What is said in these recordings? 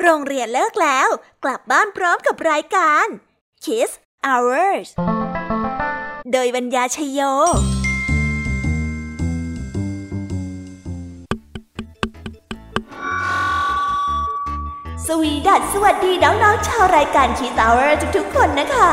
โรงเรียนเลิกแล้ว กลับบ้านพร้อมกับรายการ Kiss Hours โดยบรรยาชยโยสวีดัสสวัสดีน้องๆชาวรายการคีตาวเวอร์ทุกๆคนนะคะ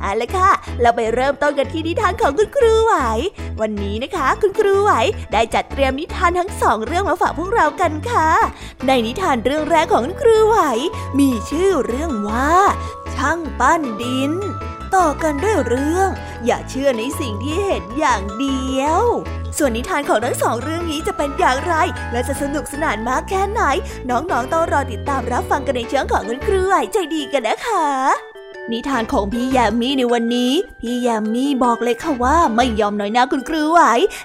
เอาละค่ะ เราไปเริ่มต้นกันที่นิทานของคุณครูไหว วันนี้นะคะ คุณครูไหวได้จัดเตรียมนิทานทั้งสองเรื่องมาฝากพวกเรากันค่ะ ในนิทานเรื่องแรกของคุณครูไหว มีชื่อเรื่องว่า ช่างปั้นดิน ต่อกันด้วยเรื่อง อย่าเชื่อในสิ่งที่เห็นอย่างเดียวส่วนนิทานของทั้งสองเรื่องนี้จะเป็นอย่างไร และจะสนุกสนานมากแค่ไหน น้องๆต้องรอติดตามรับฟังกันในเชิงของคุณครูไหวใจดีกันนะคะ นิทานของพี่ยามีในวันนี้ พี่ยามีบอกเลยค่ะว่าไม่ยอมน้อยหน้าคุณครูไหว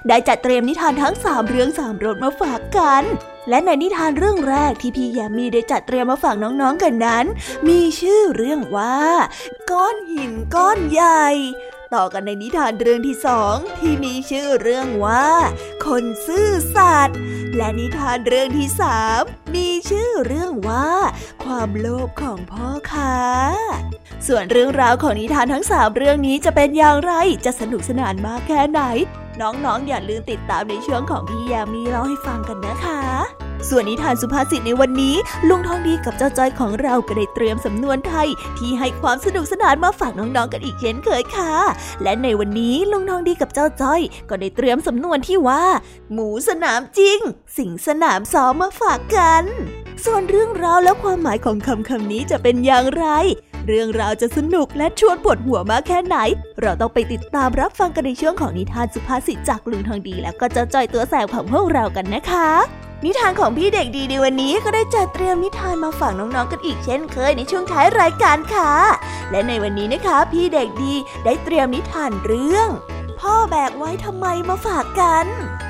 ได้จัดเตรียมนิทานทั้งสามเรื่องสามรสมาฝากกัน และในนิทานเรื่องแรกที่พี่ยามีได้จัดเตรียมมาฝากน้องๆกันนั้น มีชื่อเรื่องว่า ก้อนหินก้อนใหญ่ต่อกันในนิทานเรื่องที่สองที่มีชื่อเรื่องว่า คนซื่อสัตย์และนิทานเรื่องที่สามมีชื่อเรื่องว่า ความโลภของพ่อค้า ส่วนเรื่องราวของนิทานทั้งสามเรื่องนี้จะเป็นอย่างไร จะสนุกสนานมากแค่ไหน น้องๆออย่าลืมติดตามในช่วงของพี่ยามีเล่าให้ฟังกันนะคะ ส่วนนิทานสุภาษิตในวันนี้ ลุงทองดีกับเจ้าจ้อยของเราก็ได้เตรียมสำนวนไทย ที่ให้ความสนุกสนานมาฝากน้องๆกันอีกเช่นเคยค่ะ และในวันนี้ลุงทองดีกับเจ้าจ้อย ก็ได้เตรียมสำนวนที่ว่า หมูสนามจริง สิงสนามซ้อมมาฝากกัน ส่วนเรื่องราวและความหมายของคำคำนี้จะเป็นอย่างไร เรื่องราวจะสนุกและชวนปวดหัวมากแค่ไหน เราต้องไปติดตามรับฟังกันในช่วงของนิทานสุภาษิตจากลุงทองดี แล้วก็เจ้าจอยตัวแสบของพวกเรากันนะคะ นิทานของพี่เด็กดีในวันนี้ก็ได้จัดเตรียมนิทานมาฝากน้องๆกันอีกเช่นเคยในช่วงท้ายรายการค่ะ และในวันนี้นะคะ พี่เด็กดีได้เตรียมนิทานเรื่อง พ่อแบกไว้ทำไมมาฝากกัน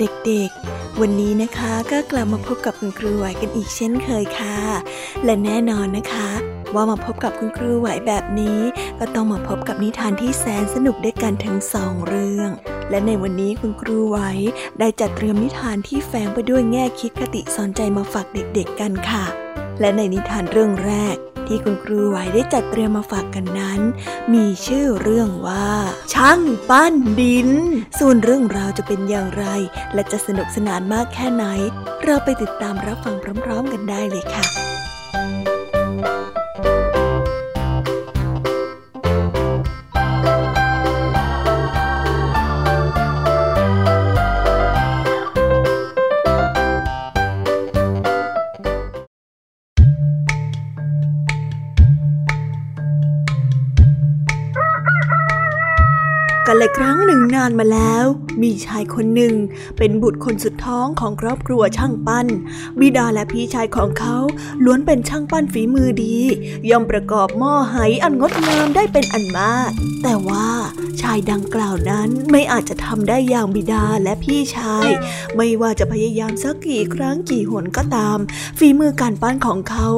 เด็กๆ วันนี้นะคะก็กลับมาพบกับคุณครูไหวกันอีกเช่นเคยค่ะ และแน่นอนนะคะ ว่ามาพบกับคุณครูไหวแบบนี้ ก็ต้องมาพบกับนิทานที่แสนสนุกด้วยกันถึงสองเรื่อง และในวันนี้คุณครูไหวได้จัดเตรียมนิทานที่แฝงไปด้วยแง่คิดคติสอนใจมาฝากเด็กๆกันค่ะ และในนิทานเรื่องแรกที่คุณครูไหวได้จัดเตรียมมาฝากกันนั้น มีชื่อเรื่องว่า ช่างปั้นดิน ส่วนเรื่องราวจะเป็นอย่างไร และจะสนุกสนานมากแค่ไหน เราไปติดตามรับฟังพร้อม ๆ กันได้เลยค่ะานมาแล้ว มีชายคนหนึ่ง เป็นบุตรคนสุดท้องของครอบครัวช่างปั้น บิดาและพี่ชายของเขาล้วนเป็นช่างปั้นฝีมือดี ย่อมประกอบหม้อไหอันงดงามได้เป็นอันมาก แต่ว่าชายดังกล่าวนั้นไม่อาจจะทำได้อย่างบิดาและพี่ชาย ไม่ว่าจะพยายามสักกี่ครั้งกี่หนก็ตาม ฝีมือการปั้นของเขา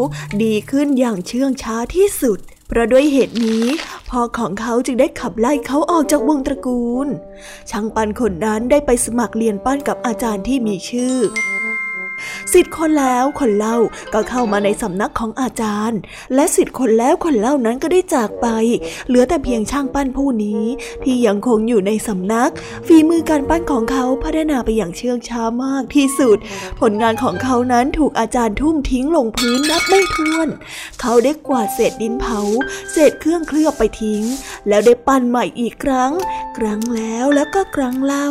ดีขึ้นอย่างเชื่องช้าที่สุด เพราะด้วยเหตุนี้พ่อของเขาจึงได้ขับไล่เขาออกจากวงตระกูล ช่างปั้นคนนั้นได้ไปสมัครเรียนปั้นกับอาจารย์ที่มีชื่อ สิทธิ์คนแล้วคนเล่าก็เข้ามาในสำนักของอาจารย์ และสิทธิ์คนแล้วคนเล่านั้นก็ได้จากไป เหลือแต่เพียงช่างปั้นผู้นี้ ที่ยังคงอยู่ในสำนัก ฝีมือการปั้นของเขาพัฒนาไปอย่างเชื่องช้ามากที่สุด ผลงานของเขานั้นถูกอาจารย์ทุ่มทิ้งลงพื้นนับไม่ถ้วน เขาได้กวาดเศษดินเผา เศษเครื่องเคลือบไปทิ้ง แล้วได้ปั้นใหม่อีกครั้ง ครั้งแล้วแล้วก็ครั้งเล่า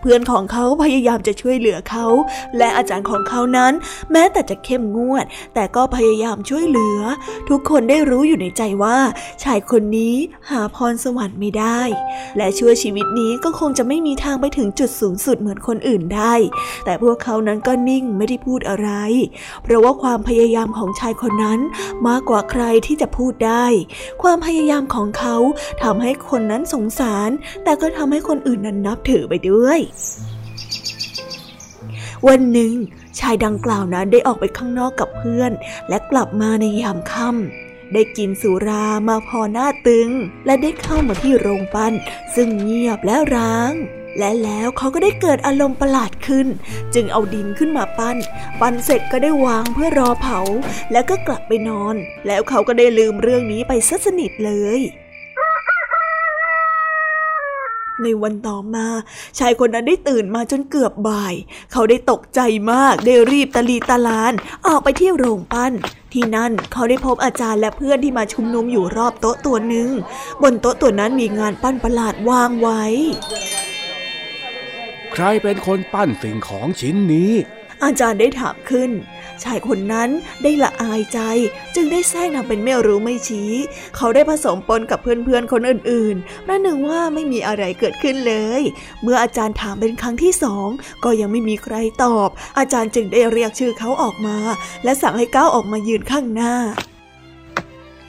เพื่อนของเขาพยายามจะช่วยเหลือเขา และอาจารย์ของเขานั้น แม้แต่จะเข้มงวด แต่ก็พยายามช่วยเหลือ ทุกคนได้รู้อยู่ในใจว่า ชายคนนี้หาพรสวรรค์ไม่ได้ และชั่วชีวิตนี้ก็คงจะไม่มีทางไปถึงจุดสูงสุดเหมือนคนอื่นได้ แต่พวกเขานั้นก็นิ่งไม่ได้พูดอะไร เพราะว่าความพยายามของชายคนนั้นมากกว่าใครที่จะพูดได้ ความพยายามของเขาทำให้คนนั้นสงสาร แต่ก็ทำให้คนอื่นนั้นนับถือไปด้วย วันหนึ่ง ชายดังกล่าวนั้นได้ออกไปข้างนอกกับเพื่อน และกลับมาในยามค่ำได้กินสุรามาพอหน้าตึง และได้เข้ามาที่โรงปั้น ซึ่งเงียบและร้าง และแล้วเขาก็ได้เกิดอารมณ์ประหลาดขึ้น จึงเอาดินขึ้นมาปั้น ปั้นเสร็จก็ได้วางเพื่อรอเผา แล้วก็กลับไปนอน แล้วเขาก็ได้ลืมเรื่องนี้ไปซะสนิทเลย ในวันต่อมา ชายคนนั้นได้ตื่นมาจนเกือบบ่าย เขาได้ตกใจมากได้รีบตะลีตะลาน ออกไปที่โรงปั้น ที่นั่นเขาได้พบอาจารย์และเพื่อนที่มาชุมนุมอยู่รอบโต๊ะตัวหนึ่ง บนโต๊ะตัวนั้นมีงานปั้นประหลาดวางไว้ ใครเป็นคนปั้นสิ่งของชิ้นนี้ อาจารย์ได้ถามขึ้น ชายคนนั้นได้ละอายใจ จึงได้แซงทำเป็นไม่รู้ไม่ชี้ เขาได้ผสมปนกับเพื่อนๆคนอื่นๆประหนึ่งว่าไม่มีอะไรเกิดขึ้นเลย เมื่ออาจารย์ถามเป็นครั้งที่สองก็ยังไม่มีใครตอบ อาจารย์จึงได้เรียกชื่อเขาออกมา และสั่งให้ก้าวออกมายืนข้างหน้า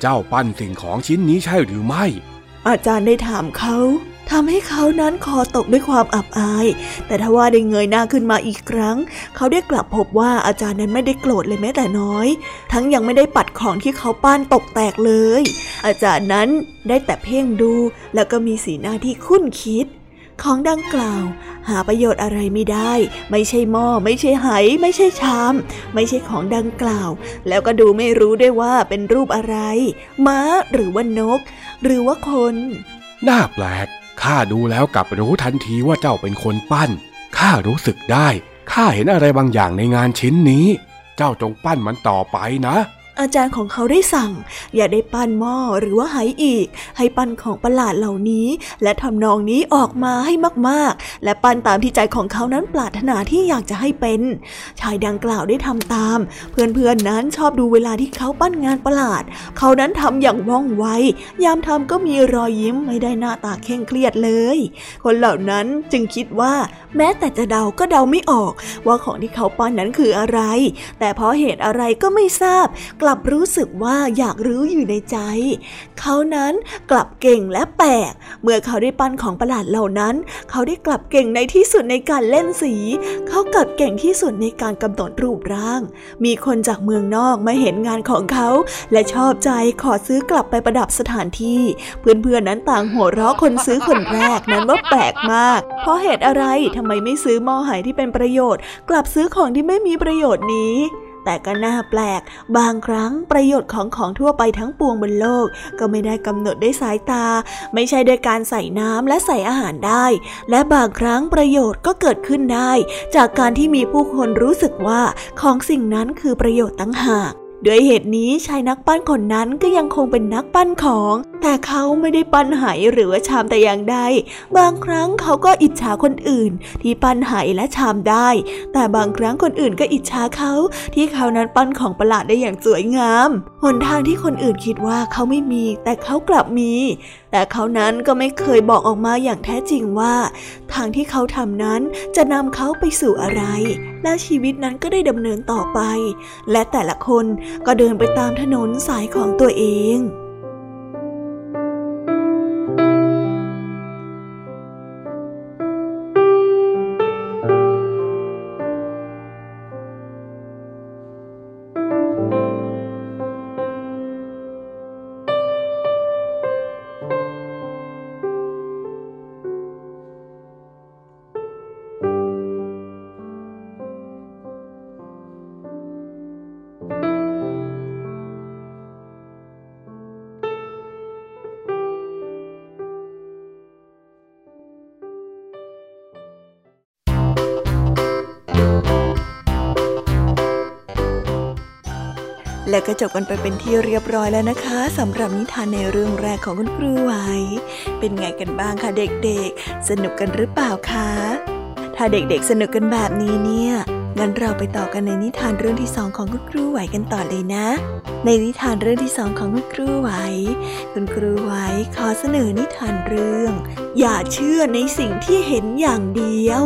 เจ้าปั้นสิ่งของชิ้นนี้ใช่หรือไม่ อาจารย์ได้ถามเขา ทำให้เขานั้นคอตกด้วยความอับอาย แต่ทว่าได้เงยหน้าขึ้นมาอีกครั้ง เขาได้กลับพบว่าอาจารย์นั้นไม่ได้โกรธเลยแม้แต่น้อย ทั้งยังไม่ได้ปัดของที่เขาป้านตกแตกเลย อาจารย์นั้นได้แต่เพ่งดู แล้วก็มีสีหน้าที่คุ้นคิด ของดังกล่าว หาประโยชน์อะไรไม่ได้ ไม่ใช่หม้อ ไม่ใช่ไหไม่ใช่ชาม ไม่ใช่ของดังกล่าว แล้วก็ดูไม่รู้ด้วยว่าเป็นรูปอะไร ม้าหรือว่านก หรือว่าคน น่าแปลก ข้าดูแล้วกลับรู้ทันทีว่าเจ้าเป็นคนปั้น ข้ารู้สึกได้ ข้าเห็นอะไรบางอย่างในงานชิ้นนี้ เจ้าจงปั้นมันต่อไปนะ อาจารย์ของเขาได้สั่ง อย่าได้ปั้นหม้อหรือว่าไหอีก ให้ปั้นของประหลาดเหล่านี้ และทำนองนี้ออกมาให้มากๆ และปั้นตามที่ใจของเขานั้นปรารถนาที่อยากจะให้เป็น ชายดังกล่าวได้ทำตาม เพื่อนๆนั้นชอบดูเวลาที่เขาปั้นงานประหลาด เขานั้นทำอย่างว่องไว ยามทำก็มีรอยยิ้มไม่ได้หน้าตาเคร่งเครียดเลย คนเหล่านั้นจึงคิดว่า แม้แต่จะเดาก็เดาไม่ออก ว่าของที่เขาปั้นนั้นคืออะไร แต่เพราะเหตุอะไรก็ไม่ทราบกลับรู้สึกว่าอยากรู้อยู่ในใจ เขานั้นกลับเก่งและแปลก เมื่อเขาได้ปั้นของประหลาดเหล่านั้น เขาได้กลับเก่งในที่สุดในการเล่นสี เขากลับเก่งที่สุดในการกำหนดรูปร่าง มีคนจากเมืองนอกมาเห็นงานของเขา และชอบใจขอซื้อกลับไปประดับสถานที่ เพื่อนๆนั้นต่างหัวเราะคนซื้อคนแรกนั้นว่าแปลกมาก เพราะเหตุอะไรทำไมไม่ซื้อหม้อหายที่เป็นประโยชน์ กลับซื้อของที่ไม่มีประโยชน์นี้ แต่ก็น่าแปลก บางครั้งประโยชน์ของของทั่วไปทั้งปวงบนโลก ก็ไม่ได้กำหนดด้วยสายตา ไม่ใช่ด้วยการใส่น้ำและใส่อาหารได้ และบางครั้งประโยชน์ก็เกิดขึ้นได้ จากการที่มีผู้คนรู้สึกว่าของสิ่งนั้นคือประโยชน์ตั้งหาก ด้วยเหตุนี้ชายนักปั้นคนนั้นก็ยังคงเป็นนักปั้นของ แต่เขาไม่ได้ปั้นไหหรือว่าชามแต่อย่างใด บางครั้งเขาก็อิจฉาคนอื่น ที่ปั้นไหและชามได้ แต่บางครั้งคนอื่นก็อิจฉาเขาที่เขานั้นปั้นของประหลาดได้อย่างสวยงามหนทางที่คนอื่นคิดว่าเขาไม่มี แต่เขากลับมี แต่เขานั้นก็ไม่เคยบอกออกมาอย่างแท้จริงว่า ทางที่เขาทำนั้นจะนำเขาไปสู่อะไร และชีวิตนั้นก็ได้ดำเนินต่อไป และแต่ละคนก็เดินไปตามถนนสายของตัวเอง และก็จบกันไปเป็นที่เรียบร้อยแล้วนะคะสำหรับนิทานในเรื่องแรกของคุณครูไหว เป็นไงกันบ้างคะเด็กๆ สนุกกันหรือเปล่าคะ ถ้าเด็กๆสนุกกันแบบนี้เนี่ยงั้นเราไปต่อกันในนิทานเรื่องที่สองของคุณครูไหวกันต่อเลยนะ ในนิทานเรื่องที่สองของคุณครูไหว คุณครูไหวขอเสนอนิทานเรื่อง อย่าเชื่อในสิ่งที่เห็นอย่างเดียว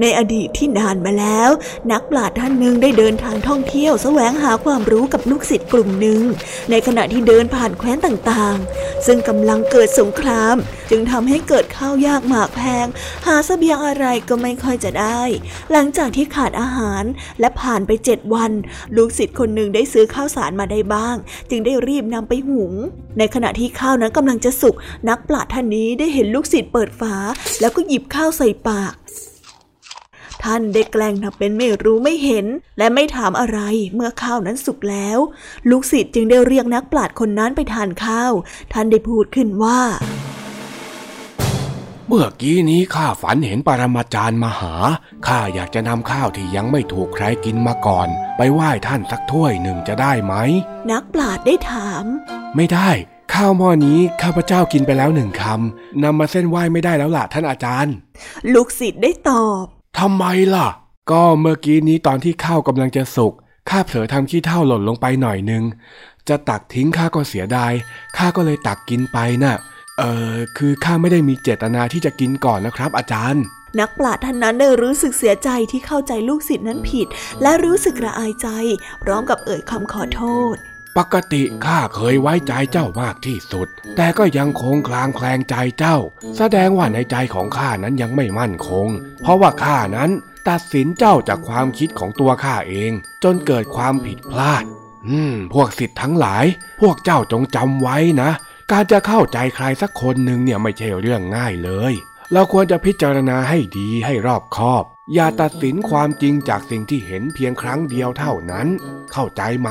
ในอดีตที่นานมาแล้ว นักปราชญ์ท่านหนึ่งได้เดินทางท่องเที่ยวแสวงหาความรู้กับลูกศิษย์กลุ่มหนึ่ง ในขณะที่เดินผ่านแคว้นต่างๆ ซึ่งกำลังเกิดสงคราม จึงทำให้เกิดข้าวยากหมากแพง หาสเสบียงอะไรก็ไม่ค่อยจะได้ หลังจากที่ขาดอาหารและผ่านไปเจ็ดวัน ลูกศิษย์คนหนึ่งได้ซื้อข้าวสารมาได้บ้าง จึงได้รีบนำไปหุง ในขณะที่ข้าวนั้นกำลังจะสุกนักปราชญ์ท่านนี้ได้เห็นลูกศิษย์เปิดฝา แล้วก็หยิบข้าวใส่ปาก ท่านได้แกล้งทำเป็นไม่รู้ไม่เห็น และไม่ถามอะไรเมื่อข้าวนั้นสุกแล้ว ลูกศิษย์จึงได้เรียกนักปราชญ์คนนั้นไปทานข้าว ท่านได้พูดขึ้นว่า เมื่อกี้นี้ข้าฝันเห็นปรมาจารย์มาหาข้าอยากจะนำข้าวที่ยังไม่ถูกใครกินมาก่อน ไปไหว้ท่านสักถ้วยหนึ่งจะได้ไหม นักปราชญ์ได้ถาม ไม่ได้ข้าวหม้อนี้ข้าพเจ้ากินไปแล้วหนึ่งคำนำมาเส้นไหว้ไม่ได้แล้วล่ะท่านอาจารย์ ลูกศิษย์ได้ตอบ ทำไมล่ะ ก็เมื่อกี้นี้ตอนที่ข้าวกำลังจะสุกข้าเผลอทำขี้เท่าหล่นลงไปหน่อยนึง จะตักทิ้งข้าก็เสียดายข้าก็เลยตักกินไปนะ่ะเออคือข้าไม่ได้มีเจตนาที่จะกินก่อนนะครับ อาจารย์ นักปราชญ์ท่านนั้นได้รู้สึกเสียใจที่เข้าใจลูกศิษย์นั้นผิด และรู้สึกระอายใจ พร้อมกับเอ่ยคำขอโทษ ปกติข้าเคยไว้ใจเจ้ามากที่สุด แต่ก็ยังคงคลางแคลงใจเจ้า แสดงว่าในใจของข้านั้นยังไม่มั่นคง เพราะว่าข้านั้นตัดสินเจ้าจากความคิดของตัวข้าเอง จนเกิดความผิดพลาด อืม พวกสิทธิ์ทั้งหลาย พวกเจ้าจงจำไว้นะ การจะเข้าใจใครสักคนหนึ่งเนี่ยไม่ใช่เรื่องง่ายเลย เราควรจะพิจารณาให้ดีให้รอบคอบ อย่าตัดสินความจริงจากสิ่งที่เห็นเพียงครั้งเดียวเท่านั้น เข้าใจไหม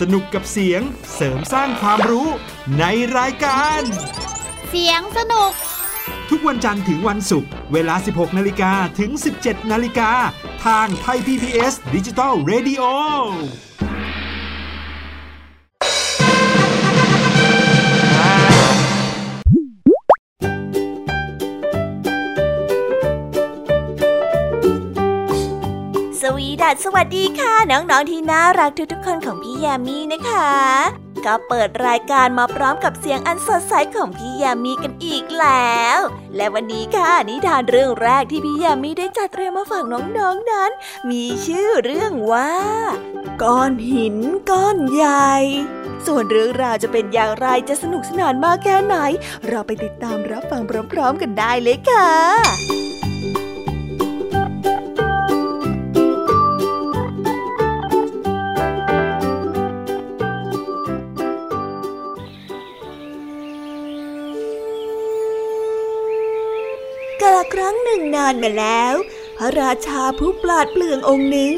สนุกกับเสียงเสริมสร้างความรู้ในรายการ เสียงสนุก ทุกวันจันทร์ถึงวันศุกร์เวลา 16 นาฬิกาถึง 17 นาฬิกา ทางไทย PPS ดิจิตอล Radio สวัสดีค่ะน้องๆที่น่ารักทุกๆคนของพี่ยามีนะคะ ก็เปิดรายการมาพร้อมกับเสียงอันสดใสของพี่ยามีกันอีกแล้ว และวันนี้ค่ะนิทานเรื่องแรกที่พี่ยามีได้จัดเตรียมมาฝากน้องๆนนั้น มีชื่อเรื่องว่า ก้อนหินก้อนใหญ่ ส่วนเรื่องราวจะเป็นอย่างไรจะสนุกสนานมากแค่ไหน เราไปติดตามรับฟังพร้อมๆกันได้เลยค่ะ ครั้งหนานมาแล้ว พระราชาผู้ปราดเปลืององค์หนึ่ง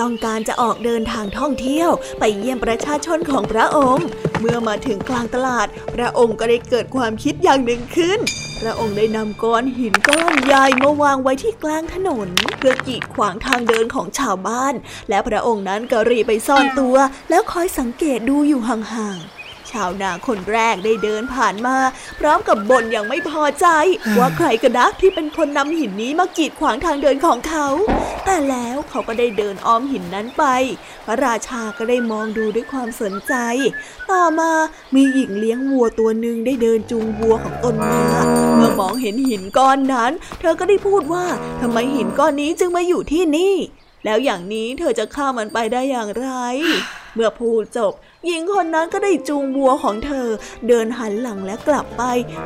ต้องการจะออกเดินทางท่องเที่ยวไปเยี่ยมประชาชนของพระองค์ เมื่อมาถึงกลางตลาด พระองค์ก็ได้เกิดความคิดอย่างหนึ่งขึ้น พระองค์ได้นำก้อนหินก้อนใหญ่มาวางไว้ที่กลางถนน เพื่อกีดขวางทางเดินของชาวบ้าน และพระองค์นั้นก็รีไปซ่อนตัว แล้วคอยสังเกตดูอยู่ห่างๆ ชาวนาคนแรกได้เดินผ่านมา พร้อมกับบ่นอย่างไม่พอใจ ว่าใครกันนะที่เป็นคนนำหินนี้มากีดขวางทางเดินของเขา แต่แล้วเขาก็ได้เดินอ้อมหินนั้นไป พระราชาก็ได้มองดูด้วยความสนใจ ต่อมามีหญิงเลี้ยงวัวตัวหนึ่งได้เดินจูงวัวของตนมาเมื่อมองเห็นหินก้อนนั้น เธอก็ได้พูดว่าทำไมหินก้อนนี้จึงมาอยู่ที่นี่ แล้วอย่างนี้เธอจะฆ่ามันไปได้อย่างไร เมื่อพูดจบหญิงคนนั้นก็ได้จูงวัวของเธอ เดินหันหลังและกลับไป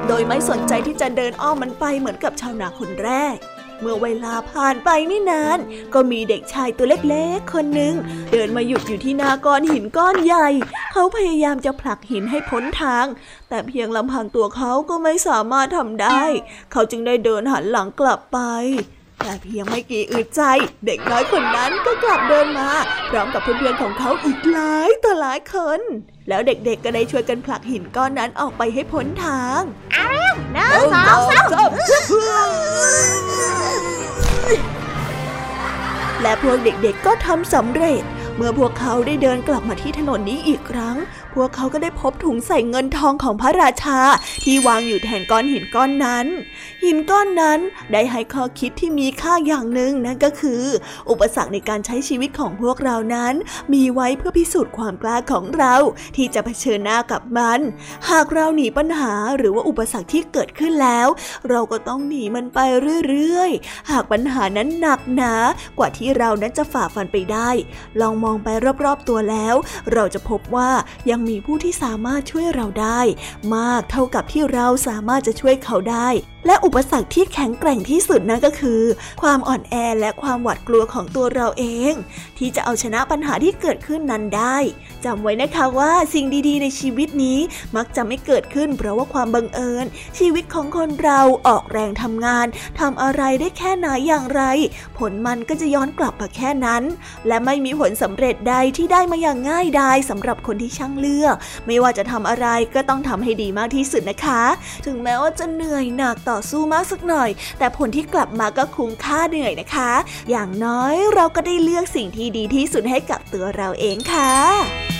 โดยไม่สนใจที่จะเดินอ้อมมันไปเหมือนกับชาวนาคนแรก เมื่อเวลาผ่านไปไม่นาน ก็มีเด็กชายตัวเล็กๆ คนหนึ่งเดินมาหยุดอยู่ที่หน้าก้อนหินก้อนใหญ่ เขาพยายามจะผลักหินให้พ้นทาง แต่เพียงลำพังตัวเขาก็ไม่สามารถทำได้ เขาจึงได้เดินหันหลังกลับไป แต่เพียงไม่กี่อึดใจ เด็กน้อยคนนั้นก็กลับเดินมา พร้อมกับเพื่อนๆของเขาอีกหลายต่อหลายคน แล้วเด็กๆก็ได้ช่วยกันผลักหินก้อนนั้นออกไปให้พ้นทางหนึ่งสองสามและพวกเด็กๆก็ทำสำเร็จ เมื่อพวกเขาได้เดินกลับมาที่ถนนนี้อีกครั้งพ วกเขาก็ได้พบถุงใส่เงินทองของพระราชา ที่วางอยู่แทนก้อนหินก้อนนั้น หินก้อนนั้นได้ให้ข้อคิดที่มีค่าอย่างหนึ่งนั่นก็คือ อุปสรรคในการใช้ชีวิตของพวกเรานั้น มีไว้เพื่อพิสูจน์ความกล้าของเรา ที่จะเผชิญหน้ากับมัน หากเราหนีปัญหาหรือว่าอุปสรรคที่เกิดขึ้นแล้ว เราก็ต้องหนีมันไปเรื่อยๆ หากปัญหานั้นหนักหนากว่าที่เรานั้นจะฝ่าฟันไปได้ ลองมองไปรอบๆตัวแล้ว เราจะพบว่ายังงมีผู้ที่สามารถช่วยเราได้ มากเท่ากับที่เราสามารถจะช่วยเขาได้และอุปสรรคที่แข็งแกร่งที่สุดนั่นก็คือ ความอ่อนแอและความหวาดกลัวของตัวเราเอง ที่จะเอาชนะปัญหาที่เกิดขึ้นนั้นได้จำไว้นะคะว่าสิ่งดีๆ ในชีวิตนี้มักจะไม่เกิดขึ้น เพราะว่าความบังเอิญ ชีวิตของคนเราออกแรงทำงานทำอะไรได้แค่ไหนอย่างไร ผลมันก็จะย้อนกลับมาแค่นั้น และไม่มีผลสำเร็จใดที่ได้มาอย่างง่ายดายสำหรับคนที่ช่างเลือก ไม่ว่าจะทำอะไรก็ต้องทำให้ดีมากที่สุดนะคะ ถึงแม้ว่าจะเหนื่อยหนักต่อสู้มากสักหน่อย แต่ผลที่กลับมาก็คุ้มค่าเหนื่อยนะคะ อย่างน้อยเราก็ได้เลือกสิ่งที่ดีที่สุดให้กับตัวเราเองค่ะ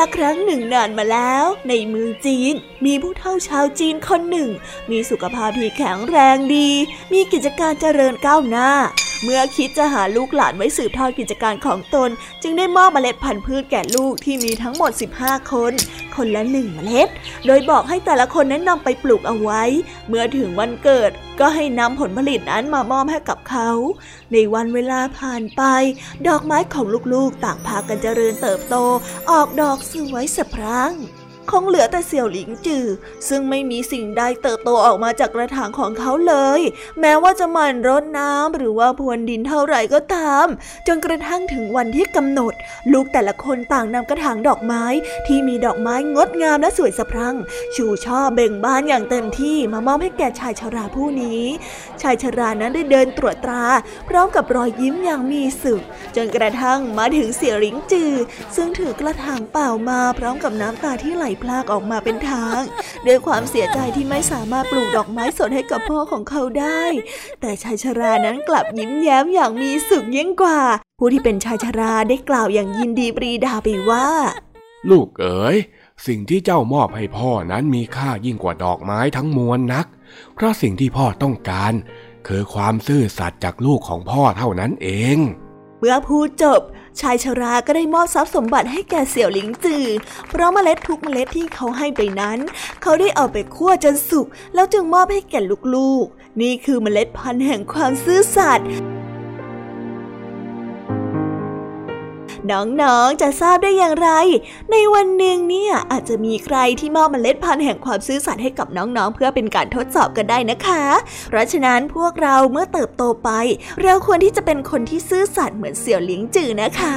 ละครั้งหนึ่งนานมาแล้ว ในเมืองจีน มีผู้เฒ่าชาวจีนคนหนึ่ง มีสุขภาพที่แข็งแรงดี มีกิจการเจริญก้าวหน้า เมื่อคิดจะหาลูกหลานไว้สืบทอดกิจการของตน จึงได้มอบเมล็ดพันธุ์พืชแก่ลูกที่มีทั้งหมด 15 คน คนละหนึ่งเมล็ด โดยบอกให้แต่ละคนนั้นนำไปปลูกเอาไว้ เมื่อถึงวันเกิดก็ให้นำผลผลิตนั้นมามอบให้กับเขา ในวันเวลาผ่านไป ดอกไม้ของลูกๆต่างพากันเจริญเติบโต ออกดอกสวยสะพรั่ง คงเหลือแต่เสี่ยวหลิงจือ ซึ่งไม่มีสิ่งใดเติบโตออกมาจากกระถางของเขาเลย แม้ว่าจะหมั่นรดน้ำหรือว่าพรวนดินเท่าไหร่ก็ตาม จนกระทั่งถึงวันที่กำหนด ลูกแต่ละคนต่างนำกระถางดอกไม้ ที่มีดอกไม้งดงามและสวยสะพรั่ง ชูช่อเบ่งบานอย่างเต็มที่มามอบให้แก่ชายชราผู้นี้ ชายชรานั้นได้เดินตรวจตรา พร้อมกับรอยยิ้มอย่างมีสุข จนกระทั่งมาถึงเสี่ยวหลิงจือ ซึ่งถือกระถางเปล่ามาพร้อมกับน้ำตาที่ไหลพลากออกมาเป็นทาง ด้วยความเสียใจที่ไม่สามารถปลูกดอกไม้สดให้กับพ่อของเขาได้ แต่ชายชรานั้นกลับยิ้มแย้มอย่างมีสุขยิ่งกว่า ผู้ที่เป็นชายชราได้กล่าวอย่างยินดีปรีดาไปว่า ลูกเอ๋ยสิ่งที่เจ้ามอบให้พ่อนั้นมีค่ายิ่งกว่าดอกไม้ทั้งมวลนัก เพราะสิ่งที่พ่อต้องการ คือความซื่อสัตย์จากลูกของพ่อเท่านั้นเอง เมื่อพูดจบ ชายชราก็ได้มอบทรัพย์สมบัติให้แก่เสี่ยวหลิงจือ เพราะเมล็ดทุกเมล็ดที่เขาให้ไปนั้น เขาได้เอาไปคั่วจนสุก แล้วจึงมอบให้แก่ลูกๆ นี่คือเมล็ดพันธุ์แห่งความซื่อสัตย์ น้องๆ จะทราบได้อย่างไร ในวันหนึ่งเนี่ยอาจจะมีใครที่มอบเมล็ดพันธุ์แห่งความซื่อสัตย์ให้กับน้องๆ เพื่อเป็นการทดสอบกันได้นะคะ เพราะฉะนั้นพวกเราเมื่อเติบโตไป เราควรที่จะเป็นคนที่ซื่อสัตย์เหมือนเสี่ยวหลิงจือนะคะ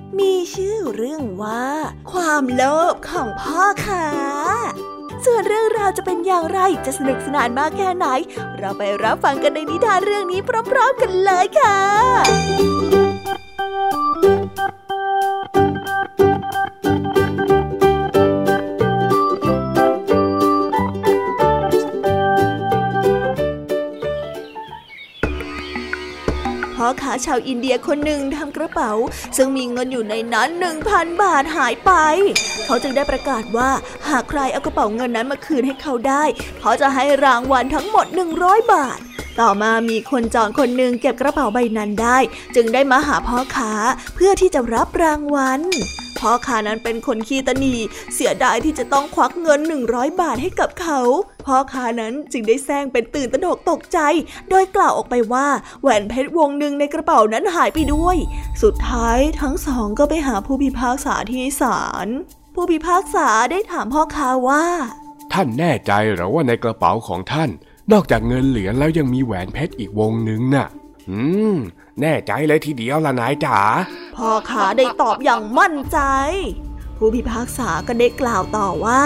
มีชื่อเรื่องว่า ความโลภของพ่อค่ะส่วนเรื่องราวจะเป็นอย่างไรจะสนุกสนานมากแค่ไหน เราไปรับฟังกันในนิทานเรื่องนี้พร้อมๆกันเลยค่ะาชาวอินเดียคนหนึ่งทำกระเป๋า ซึ่งมีเงินอยู่ในนั้นหนึ่งพันบาทหายไป เขาจึงได้ประกาศว่าหากใครเอากระเป๋าเงินนั้นมาคืนให้เขาได้ เขาจะให้รางวัลทั้งหมด 100 บาท ต่อมามีคนจองคนหนึ่งเก็บกระเป๋าใบนั้นได้ จึงได้มาหาพ่อค้าเพื่อที่จะรับรางวัล พ่อค้านั้นเป็นคนขี้ตนีเสียดายที่จะต้องควักเงินหนึ่งร้อยบาทให้กับเขา พ่อค้านั้นจึงได้แซงเป็นตื่นตระหนกตกใจ โดยกล่าวออกไปว่าแหวนเพชรวงหนึ่งในกระเป๋านั้นหายไปด้วย สุดท้ายทั้งสองก็ไปหาผู้พิพากษาที่ศาลผู้พิพากษาได้ถามพ่อค้าว่า ท่านแน่ใจหรือว่าในกระเป๋าของท่าน นอกจากเงินเหรียญแล้วยังมีแหวนเพชรอีกวงหนึ่งน่ะ อืมแน่ใจเลยทีเดียวละนายจ๋าพ่อขาได้ตอบอย่างมั่นใจ ผู้พิพากษาก็ได้กล่าวต่อว่า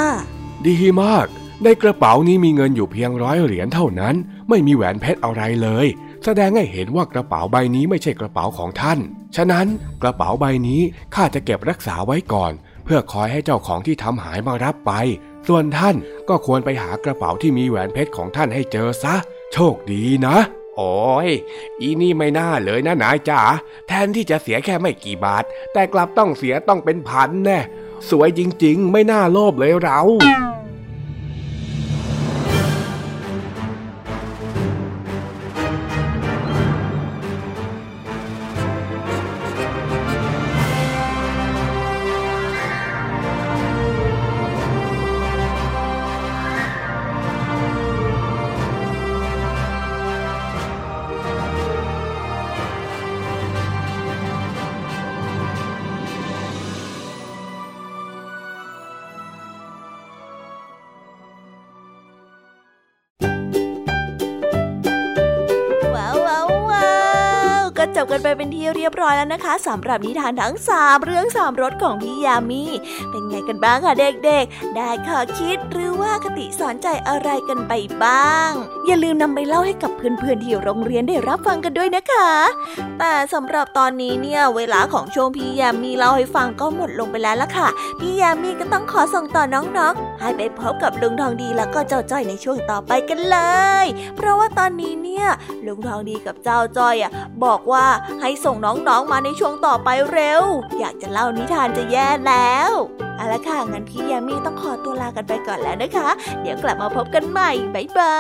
ดีมาก ในกระเป๋านี้มีเงินอยู่เพียงร้อยเหรียญเท่านั้น ไม่มีแหวนเพชรอะไรเลย แสดงให้เห็นว่ากระเป๋าใบนี้ไม่ใช่กระเป๋าของท่าน ฉะนั้นกระเป๋าใบนี้ข้าจะเก็บรักษาไว้ก่อน เพื่อคอยให้เจ้าของที่ทำหายมารับไป ส่วนท่านก็ควรไปหากระเป๋าที่มีแหวนเพชรของท่านให้เจอซะ โชคดีนะ โอ้ย อีนี่ไม่น่าเลยนะนายจ๋า แทนที่จะเสียแค่ไม่กี่บาท แต่กลับต้องเสียต้องเป็นพันแน่ สวยจริงๆ ไม่น่าโลภเลยเรา ไปเป็นที่เรียบร้อยแล้วนะคะสำหรับนิทานทั้งสามเรื่องสามรสของพี่ยามีเป็นไงกันบ้างคะเด็กๆ ได้ข้อคิดหรือว่าคติสอนใจอะไรกันไปบ้าง อย่าลืมนำไปเล่าให้กับ เพื่อนๆที่โรงเรียนได้รับฟังกันด้วยนะคะ แต่สำหรับตอนนี้เนี่ยเวลาของช่วงพี่ยามีเล่าให้ฟังก็หมดลงไปแล้วล่ะค่ะ พี่ยามีก็ต้องขอส่งต่อน้องๆ ให้ไปพบกับลุงทองดีแล้วก็เจ้าจ้อยในช่วงต่อไปกันเลย เพราะว่าตอนนี้เนี่ยลุงทองดีกับเจ้าจ้อยอะบอกว่าให้ส่งน้องๆมาในช่วงต่อไปเร็ว อยากจะเล่านิทานจะแย่แล้วเอาละค่ะ งั้นพี่ยามีต้องขอตัวลากันไปก่อนแล้วนะคะ เดี๋ยวกลับมาพบกันใหม่ บ๊ายบา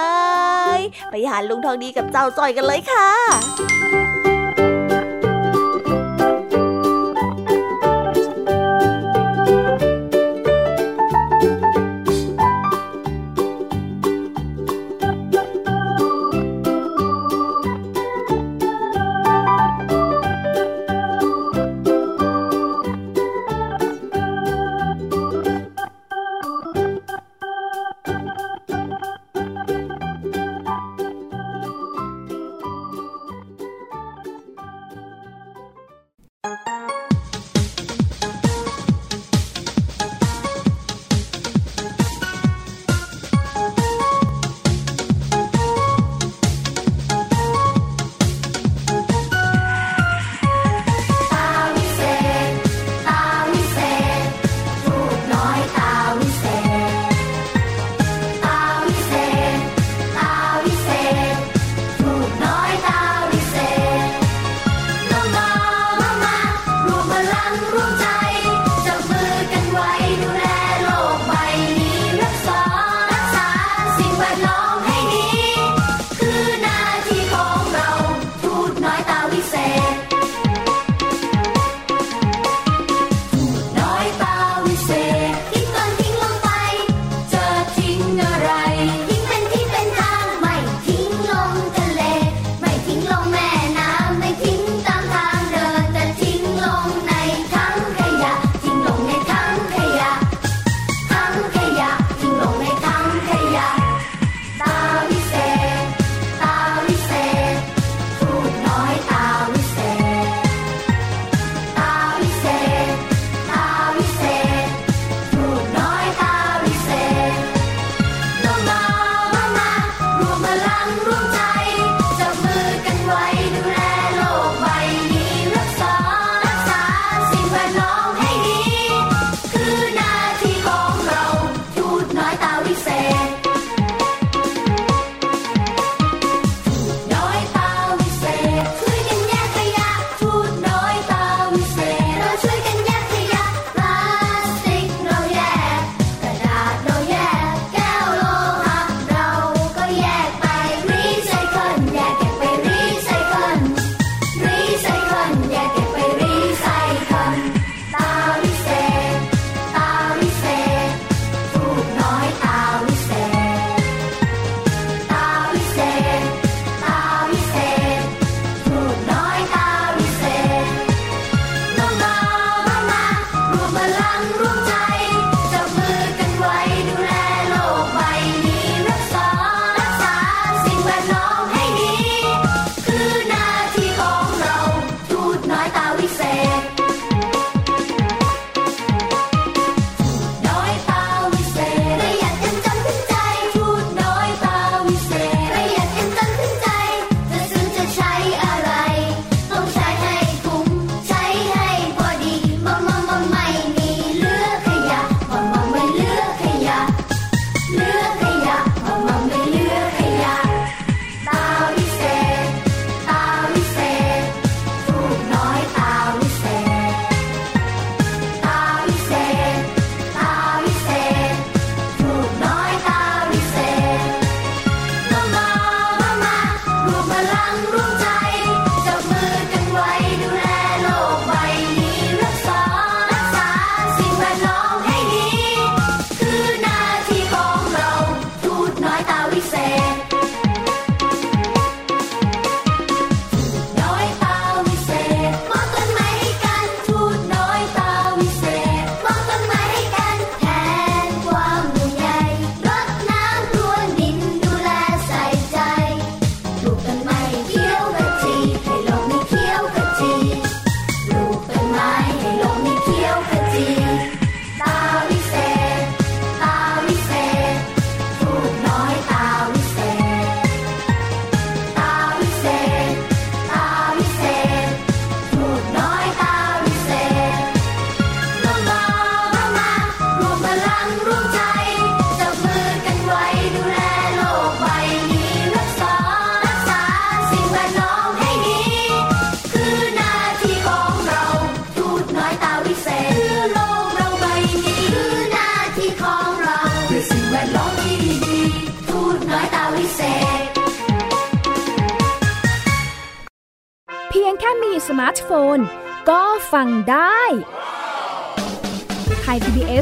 ย ไปหาลุงทองดีกับเจ้าจอยกันเลยค่ะ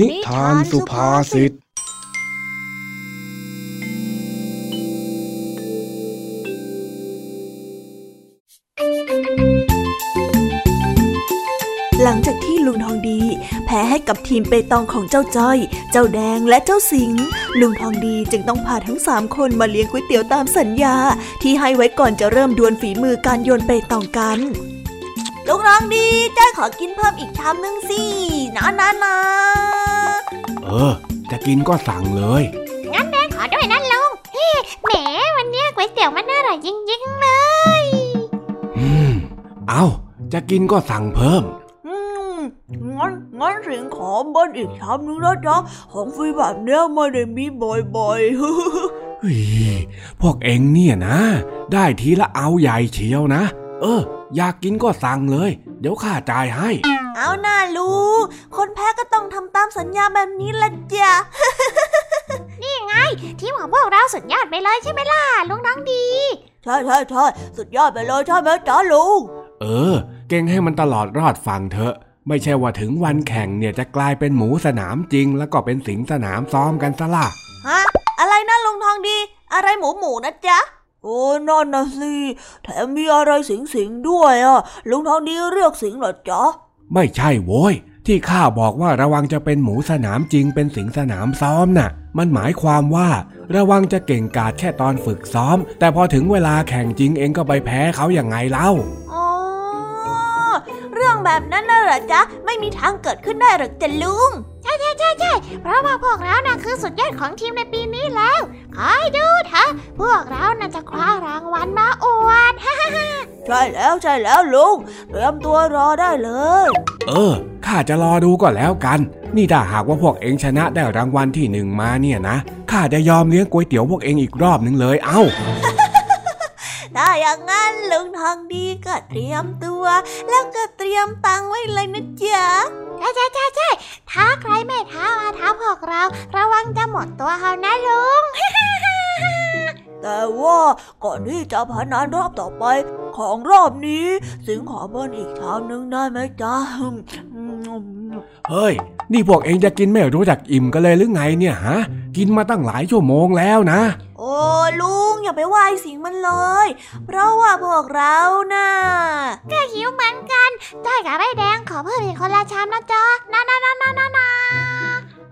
นิทานสุภาษิต หลังจากที่ลุงทองดี แพ้ให้กับทีมเปตองของเจ้าจ้อย เจ้าแดงและเจ้าสิงลุงทองดีจึงต้องพาทั้งสามคนมาเลี้ยงก๋วยเตี๋ยวตามสัญญา ที่ให้ไว้ก่อนจะเริ่มดวลฝีมือการโยนเปตองกัน ลุงทองดีจ้อยขอกินเพิ่มอีกชามนึงสินะนะนะเออ จะกินก็สั่งเลย งั้นแดงขอด้วยนะลุงเฮ้แหมวันนี้ก๋วยเตี๋ยวมันอร่อยจริงๆเลย อืม เอาจะกินก็สั่งเพิ่มอืมงั้นงั้นสิงขอเบิ้ลอีกชามนึงนะจ๊ะของฟรีแบบเนี้ยไม่ได้มีบ่อยๆเฮ้ยพวกเองเนี่ยนะ ได้ทีละเอาใหญ่เชียวนะ เออ อยากกินก็สั่งเลย เดี๋ยวข้าจ่ายให้ เอาหน่าลูกคนแพ้ก็ต้องทำตามสัญญาแบบนี้ละจ้ะ นี่ไง ทีมของพวกเราสุดยอดไปเลยใช่ไหมล่ะลุงน้องดี ใช่ใช่ใช่สุดยอดไปเลยใช่ไหมจ๊ะลุง เออ เก่งให้มันตลอดรอดฟังเถอะ ไม่ใช่ว่าถึงวันแข่งเนี่ยจะกลายเป็นหมูสนามจริง แล้วก็เป็นสิงสนามซ้อมกันซะล่ะ ฮะ อะไรนะลุงทองดี อะไรหมูหมูนะจ๊ะ โอ้นั่นนะสิแถมมีอะไรสิงสิงด้วยอะลุงทองดีเรียกสิงเหรอจ๊ะ ไม่ใช่โว้ย ที่ข้าบอกว่าระวังจะเป็นหมูสนามจริงเป็นสิงสนามซ้อมน่ะ มันหมายความว่าระวังจะเก่งกาจแค่ตอนฝึกซ้อม แต่พอถึงเวลาแข่งจริงเองก็ไปแพ้เขาอย่างไงเล่าอ๋อเรื่องแบบนั้นน่ะเหรอจ๊ะ ไม่มีทางเกิดขึ้นได้หรอกจ้ะลุง ใช่ใช่ใช่ใช่เพราะว่าพวกเราน่ะคือสุดยอดของทีมในปีนี้แล้วคอยดูเถอะพวกเราน่ะจะคว้ารางวัลมาอวดฮ่าฮ่าฮ่าใช่แล้วใช่แล้วลุงเตรียมตัวรอได้เลย เออข้าจะรอดูก็แล้วกัน นี่ถ้าหากว่าพวกเองชนะได้รางวัลที่หนึ่งมาเนี่ยนะข้าจะยอมเลี้ยงก๋วยเตี๋ยวพวกเองอีกรอบหนึ่งเลยเอ้า ถ้าอย่างนั้นลุงทองดีก็เตรียมตัว แล้วก็เตรียมตังค์ไว้เลยนะจ๊ะใช่ใช่ใช่ใช่ถ้าใครไม่ท้ามาท้าพวกเรา ระวังจะหมดตัวเขานะลุง แต่ว่าก่อนที่จะพนันรอบต่อไป ของรอบนี้ สิงขอเบิ้ลอีกชามนึงได้ไหมจ๊ะเฮ้ย นี่พวกเองจะกินไม่รู้จักอิ่มกันเลยหรือไงเนี่ยฮะ กินมาตั้งหลายชั่วโมงแล้วนะ โอ้ลุงอย่าไปว่าไอ้สิงมันเลย เพราะว่าพวกเราน่ะก็หิวเหมือนกันจ้อยกับไอ้แดงขอเพิ่มอีกคนละชามนะจ๊ะนะนะนะนะนะนะ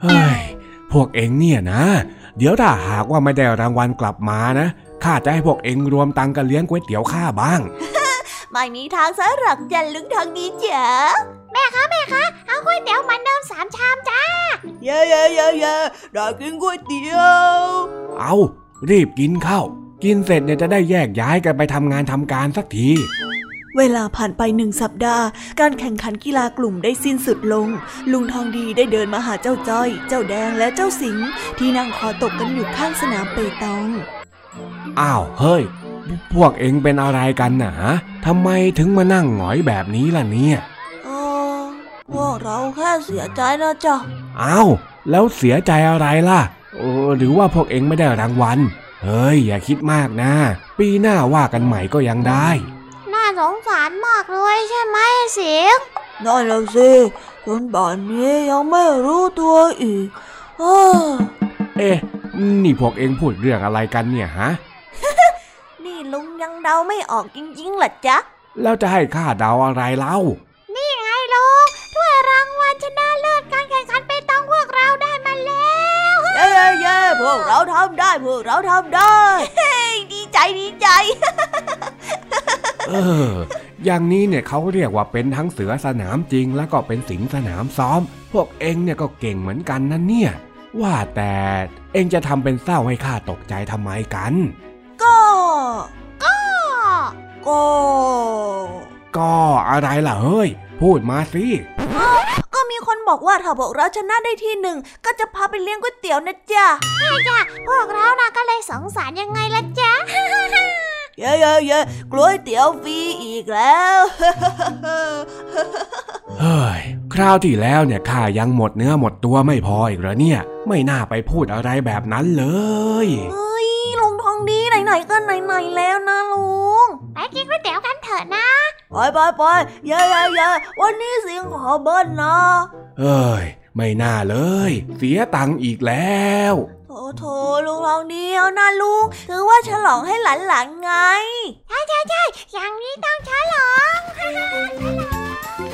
เฮ้ย พวกเองเนี่ยนะ เดี๋ยวถ้าหากว่าไม่ได้รางวัลกลับมานะ ข้าจะให้พวกเองรวมตังค์กันเลี้ยงก๋วยเตี๋ยวข้าบ้าง ไม่มีทางสลักยันลุงทางนี้จ๋าแม่คะแม่คะเอาก๋วยเตี๋ยวเหมือนเดิมสามชามจ้า เย้เย้เย้เย้ได้กินก๋วยเตี๋ยว เอารีบกินข้าวกินเสร็จเนี่ยจะได้แยกย้ายกันไปทำงานทำการสักทีเวลาผ่านไปหนึ่งสัปดาห์ การแข่งขันกีฬากลุ่มได้สิ้นสุดลง ลุงทองดีได้เดินมาหาเจ้าจ้อย เจ้าแดงและเจ้าสิงห์ที่นั่งคอตกกันอยู่ข้างสนามเปตอง อ้าวเฮ้ย พวกเองเป็นอะไรกันนะฮะทำไมถึงมานั่งหงอยแบบนี้ล่ะเนี่ยเออพวกเราแค่เสียใจนะจ๊ะอ้าวแล้วเสียใจอะไรล่ะเออหรือว่าพวกเองไม่ได้รางวัลเฮ้ย อย่าคิดมากนะ ปีหน้าว่ากันใหม่ก็ยังได้ น่าสงสารมากเลยใช่ไหมเสียงนั่นแหละสิจนป่านนี้ยังไม่รู้ตัวอีกเออเอ๊ะนี่พวกเองพูดเรื่องอะไรกันเนี่ยฮะนี่ ลุงยังเดาไม่ออกจริงๆเหรอจ๊ะ แล้วจะให้ข้าเดาอะไรเล่า นี่ไงลุงถ้วยรางวัลชนะเลิศการแข่งขันไปต้องพวกเราได้มาแล้วเย้เย้เย้พวกเราทำได้พวกเราทำได้เฮ้ยดีใจดีใจ เออ อย่างนี้เนี่ยเขาเรียกว่าเป็นทั้งเสือสนามจริง แล้วก็เป็นสิงสนามซ้อม พวกเองเนี่ยก็เก่งเหมือนกันนะเนี่ย ว่าแต่เองจะทำเป็นเศร้าให้ข้าตกใจทำไมกัน ก็ก็ก็ก็อะไรล่ะเฮ้ย พูดมาสิก็มีคนบอกว่าถ้าพวกเราชนะได้ที่หนึ่ง ก็จะพาไปเลี้ยงก๋วยเตี๋ยวนะจ๊ะจ้ะพวกเรานะก็เลยสงสารยังไงล่ะจ๊ะเย้เย้เย้กล้วยเตี๋ยวฟรีอีกแล้วเฮ้ยคราวที่แล้วเนี่ยข้ายังหมดเนื้อหมดตัวไม่พออีกเหรอเนี่ย ไม่น่าไปพูดอะไรแบบนั้นเลยเฮ้ยลุง ทองดีไหนๆก็ไหนๆแล้วนะลุง ไปกินก๋วยเตี๋ยวกันเถอะนะไปไปไปเย้เย้เย้วันนี้เสียงขอเบิ้ลนะเฮ้ย ไม่น่าเลย เสียตังค์อีกแล้วโถโถลุงทองดีเอานะลุงถือว่าฉลองให้หลานๆไง ใช่ใช่ใช่อย่างนี้ต้องฉลองจ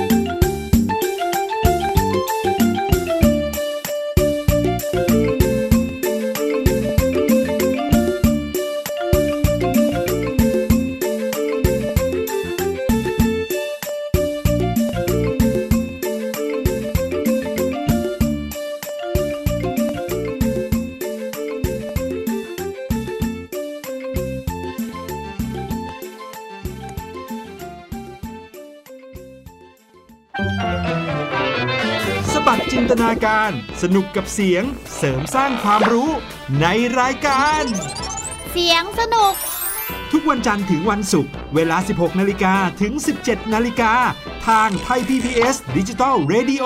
การ สนุกกับเสียงเสริมสร้างความรู้ในรายการ เสียงสนุก ทุกวันจันทร์ถึงวันศุกร์เวลา 16 นาฬิกาถึง 17 นาฬิกา ทางไทย PPS ดิจิตอล Radio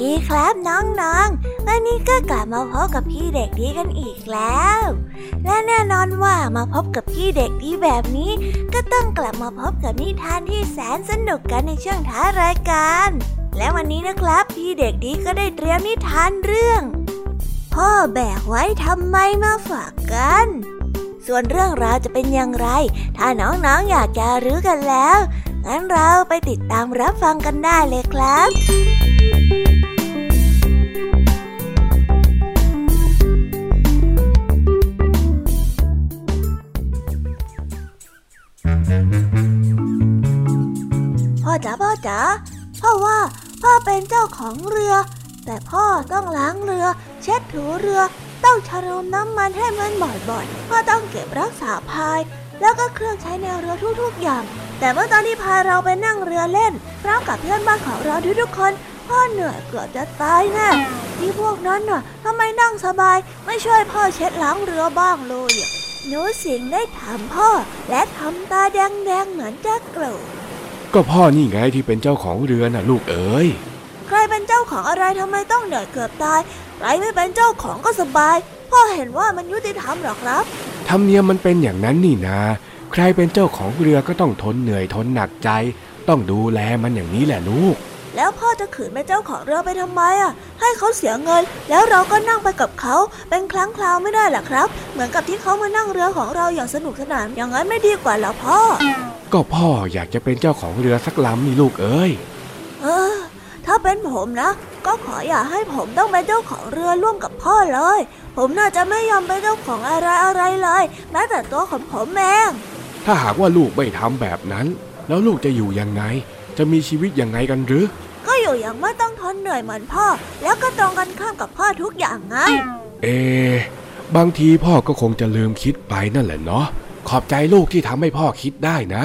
ดีครับน้องๆ วันนี้ก็กลับมาพบกับพี่เด็กดีกันอีกแล้ว และแน่นอนว่ามาพบกับพี่เด็กดีแบบนี้ ก็ต้องกลับมาพบกับนิทานที่แสนสนุกกันในช่วงท้ารายการ และวันนี้นะครับ พี่เด็กดีก็ได้เตรียมนิทานเรื่อง พ่อแบกไว้ทำไมมาฝากกัน ส่วนเรื่องราวจะเป็นอย่างไร ถ้าน้องๆอยากจะรู้กันแล้วงั้นเราไปติดตามรับฟังกันได้เลยครับ พ่อจ๋าพ่อจ๋าพ่อว่าพ่อเป็นเจ้าของเรือ แต่พ่อต้องล้างเรือ เช็ดถูเรือ ต้องชโรมน้ำมันให้มันบ่อยๆพ่อต้องเก็บรักษาพาย แล้วก็เครื่องใช้ในเรือทุกๆอย่าง แต่เมื่อตอนที่พาเราไปนั่งเรือเล่นพร้อมกับเพื่อนบ้านของเราทุกๆคนพ่อเหนื่อยเกือบจะตายแน่ที่พวกนั้นน่ะทำไมนั่งสบายไม่ช่วยพ่อเช็ดล้างเรือบ้างเลยหนูสิงได้ถามพ่อและทำตาแดงๆเหมือนจะโกรธ ก็พ่อนี่ไงที่เป็นเจ้าของเรือน่ะลูกเอ๋ยใครเป็นเจ้าของอะไรทำไมต้องเหนื่อยเกือบตายใครไม่เป็นเจ้าของก็สบาย พ่อเห็นว่ามันยุติธรรมหรอครับธรรมเนียมมันเป็นอย่างนั้นนี่นะใครเป็นเจ้าของเรือก็ต้องทนเหนื่อยทนหนักใจ ต้องดูแลมันอย่างนี้แหละลูก แล้วพ่อจะขืนเป็นเจ้าของเรือไปทำไมอะ ให้เขาเสียเงิน แล้วเราก็นั่งไปกับเขา เป็นครั้งคราวไม่ได้หรอครับ เหมือนกับที่เขามานั่งเรือของเราอย่างสนุกสนาน อย่างนั้นไม่ดีกว่าเหรอพ่อ ก็พ่ออยากจะเป็นเจ้าของเรือสักลำนี่ลูกเอ๋ยเออ ถ้าเป็นผมนะ ก็ขออย่าให้ผมต้องเป็นเจ้าของเรือร่วมกับพ่อเลย ผมน่าจะไม่ยอมเป็นเจ้าของอะไรอะไรเลยแม้แต่ตัวของผมเองถ้าหากว่าลูกไม่ทำแบบนั้น แล้วลูกจะอยู่ยังไง จะมีชีวิตยังไงกันหรือ ก็อยู่อย่างไม่ต้องทนเหนื่อยเหมือนพ่อ แล้วก็ตรงกันข้ามกับพ่อทุกอย่างไง เอะบางทีพ่อก็คงจะลืมคิดไปนั่นแหละเนาะขอบใจลูกที่ทำให้พ่อคิดได้นะ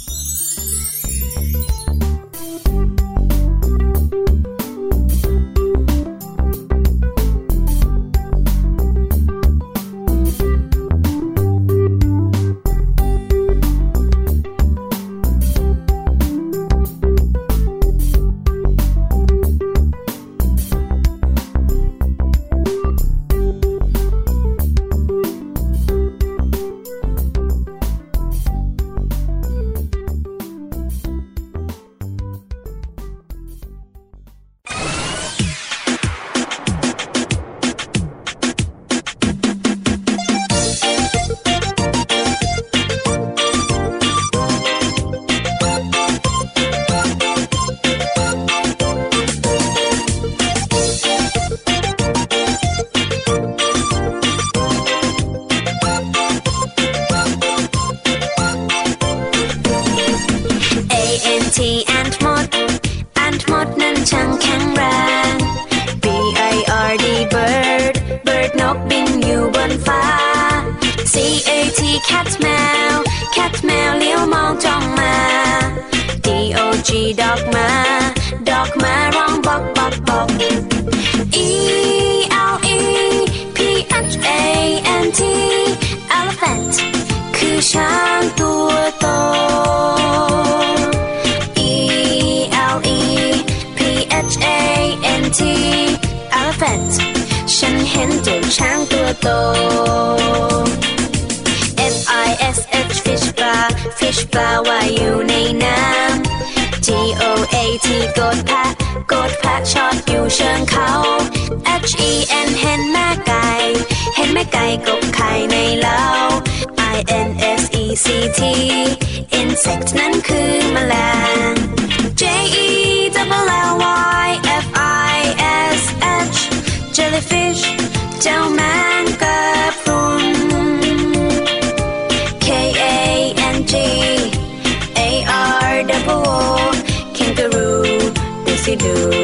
do.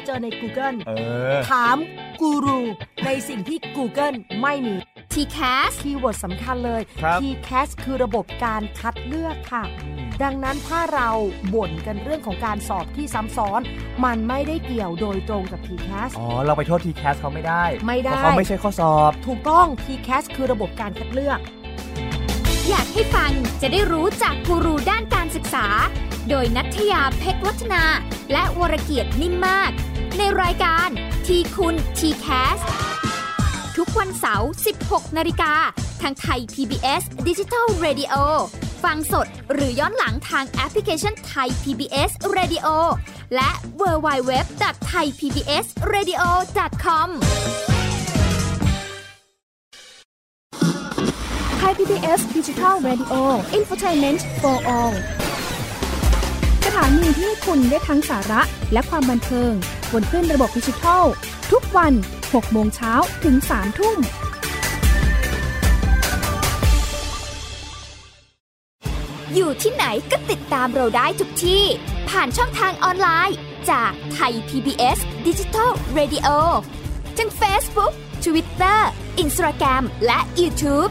search เจอใน Google เออถามกูรูในสิ่งที่ Google ไม่มี TCAS keyword สำคัญเลยครับ TCAS คือระบบการคัดเลือกค่ะ ดังนั้นถ้าเราบ่นกันเรื่องของการสอบที่ซ้ำซ้อน มันไม่ได้เกี่ยวโดยตรงกับ TCAS อ๋อ เราไปโทษ TCAS เขาไม่ได้ ไม่ได้ เพราะเขาไม่ใช่ข้อสอบ ถูกต้อง TCAS คือระบบการคัดเลือก อยากให้ฟังจะได้รู้จากกูรูด้านการศึกษา โดยนัทยาเพชรวัฒนา และวรเกียดนิ่มมาก ในรายการทีคุณ t c a s ทุกวันเสาร์ 16 นาฬิกา ทางไทย PBS Digital Radio ฟังสดหรือย้อนหลังทางแอปพลิเคชันไทย PBS Radio และ w w w t h a i PBS Radio com ไทย PBS Digital Radio Infotainment for All สถานีที่ให้คุณได้ทั้งสาระและความบันเทิง บนขึ้นระบบดิจิทัล ทุกวัน 6 โมงเช้าถึง 3 ทุ่ม อยู่ที่ไหนก็ติดตามเราได้ทุกที่ ผ่านช่องทางออนไลน์ จากไทย PBS Digital Radio ทั้ง Facebook Twitter Instagram และ YouTube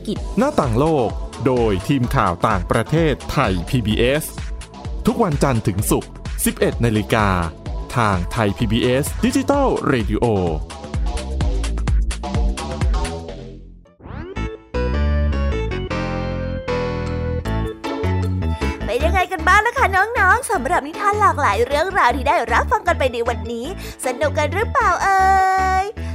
กิจ หน้าต่างโลก โดยทีมข่าวต่างประเทศไทย PBS ทุกวันจันทร์ถึงศุกร์ 11 นาฬิกา ทางไทย PBS Digital Radio เป็นยังไงกันบ้างนะคะน้องๆสำหรับนิทานหลากหลายเรื่องราวที่ได้รับฟังกันไปในวันนี้ สนุกกันหรือเปล่าเอ่ย